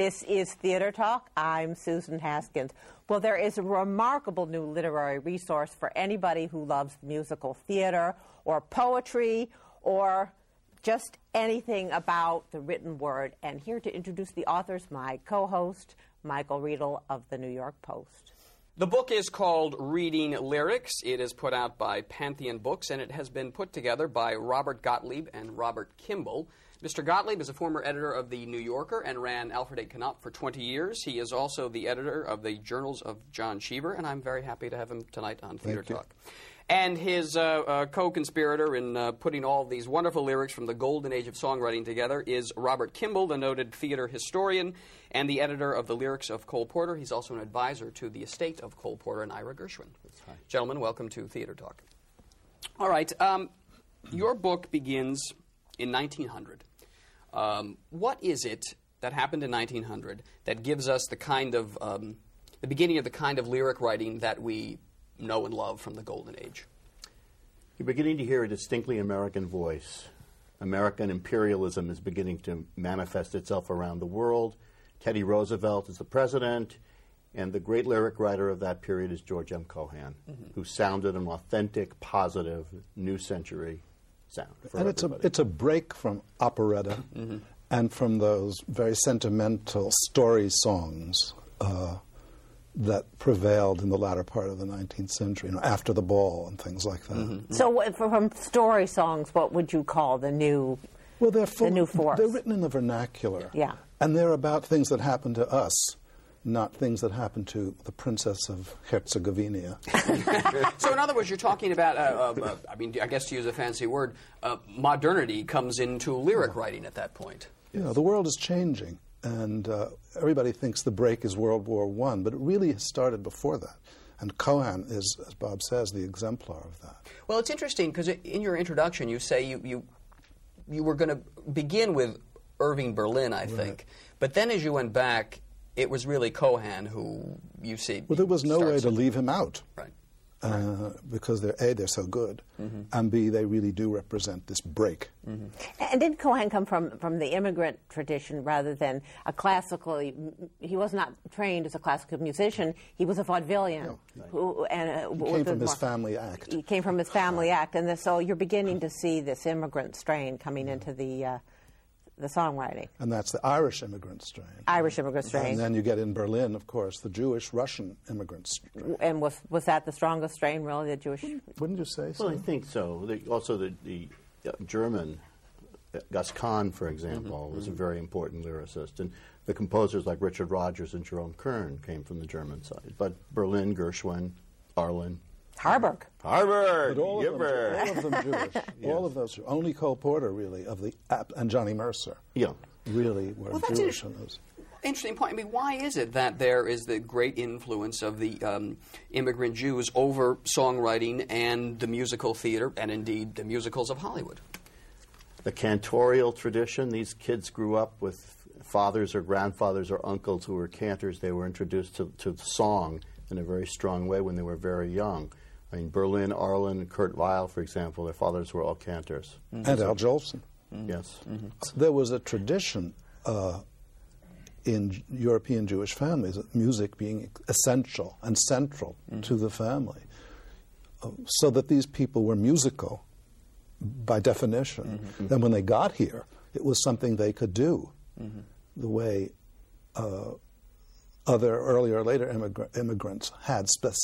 This is Theater Talk. I'm Susan Haskins. Well, there is a remarkable new literary resource for anybody who loves musical theater or poetry or just anything about the written word. And here to introduce the authors, my co host, Michael Riedel of the New York Post. The book is called Reading Lyrics. It is put out by Pantheon Books, and it has been put together by Robert Gottlieb and Robert Kimball. Mr. Gottlieb is a former editor of The New Yorker and ran Alfred A. Knopf for 20 years. He is also the editor of the Journals of John Cheever, and I'm very happy to have him tonight on Theater Talk. And his uh, uh, co conspirator in uh, putting all these wonderful lyrics from the golden age of songwriting together is Robert Kimball, the noted theater historian and the editor of the lyrics of Cole Porter. He's also an advisor to the estate of Cole Porter and Ira Gershwin. Gentlemen, welcome to Theater Talk. All right, um, your book begins in 1900. Um, what is it that happened in 1900 that gives us the kind of um, the beginning of the kind of lyric writing that we know and love from the Golden Age? You're beginning to hear a distinctly American voice. American imperialism is beginning to manifest itself around the world. Teddy Roosevelt is the president, and the great lyric writer of that period is George M. Cohan, mm-hmm. who sounded an authentic, positive, new century sound. and it's a, it's a break from operetta mm-hmm. and from those very sentimental story songs. Uh, that prevailed in the latter part of the 19th century, you know, after the ball and things like that. Mm-hmm. So, from story songs, what would you call the new? Well, they're full, the new force. They're written in the vernacular. Yeah, and they're about things that happen to us, not things that happen to the princess of Herzegovina. so, in other words, you're talking about, uh, uh, uh, I mean, I guess to use a fancy word, uh, modernity comes into lyric writing at that point. You know, the world is changing and uh, everybody thinks the break is World War One, but it really started before that. And Cohan is, as Bob says, the exemplar of that. Well, it's interesting because in your introduction you say you you, you were going to begin with Irving Berlin, I think, but then as you went back, it was really Cohan who you see. Well, there was no way to leave him out. Right uh, because they're a they're so good, mm-hmm. and b they really do represent this break. Mm-hmm. And did Cohan come from from the immigrant tradition rather than a classical? He was not trained as a classical musician. He was a vaudevillian. No, who, and, uh, he came from his family act. He came from his family act, and so you're beginning to see this immigrant strain coming into the. Uh, the songwriting. And that's the Irish immigrant strain. Irish immigrant strain. And then you get in Berlin, of course, the Jewish Russian immigrant strain. And was, was that the strongest strain, really, the Jewish? Wouldn't you say so? Well, I think so. The, also, the, the uh, German, uh, Gus Kahn, for example, mm-hmm. was a very important lyricist. And the composers like Richard Rodgers and Jerome Kern came from the German side. But Berlin, Gershwin, Arlen, Harburg. Harburg. But all, of them, all of them Jewish. yes. All of those. Only Cole Porter, really, of the and Johnny Mercer. Yeah. Really were well, Jewish in those. Interesting point. I mean, why is it that there is the great influence of the um, immigrant Jews over songwriting and the musical theater, and indeed the musicals of Hollywood? The cantorial tradition. These kids grew up with fathers or grandfathers or uncles who were cantors. They were introduced to, to song in a very strong way when they were very young. I mean, Berlin, Arlen, Kurt Weill, for example, their fathers were all cantors. Mm-hmm. And Al Jolson. Mm-hmm. Yes. Mm-hmm. There was a tradition uh, in European Jewish families of music being essential and central mm-hmm. to the family, uh, so that these people were musical by definition. Mm-hmm. And when they got here, it was something they could do mm-hmm. the way. Uh, other earlier or later immigra- immigrants had spe-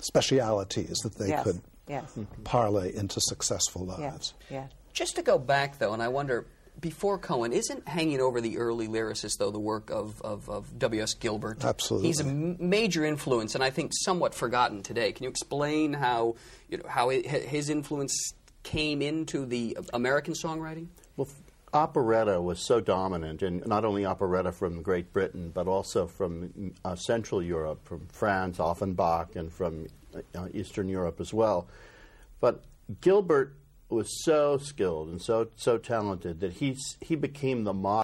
specialities that they yes. could yes. parlay into successful lives. Yes. yes. Just to go back, though, and I wonder, before Cohan, isn't hanging over the early lyricists, though, the work of, of, of W.S. Gilbert? Absolutely. He's a m- major influence, and I think somewhat forgotten today. Can you explain how, you know, how it, his influence came into the American songwriting? Well, operetta was so dominant, and not only operetta from Great Britain, but also from uh, Central Europe, from France, Offenbach, and from uh, Eastern Europe as well. But Gilbert was so skilled and so so talented that he he became the model.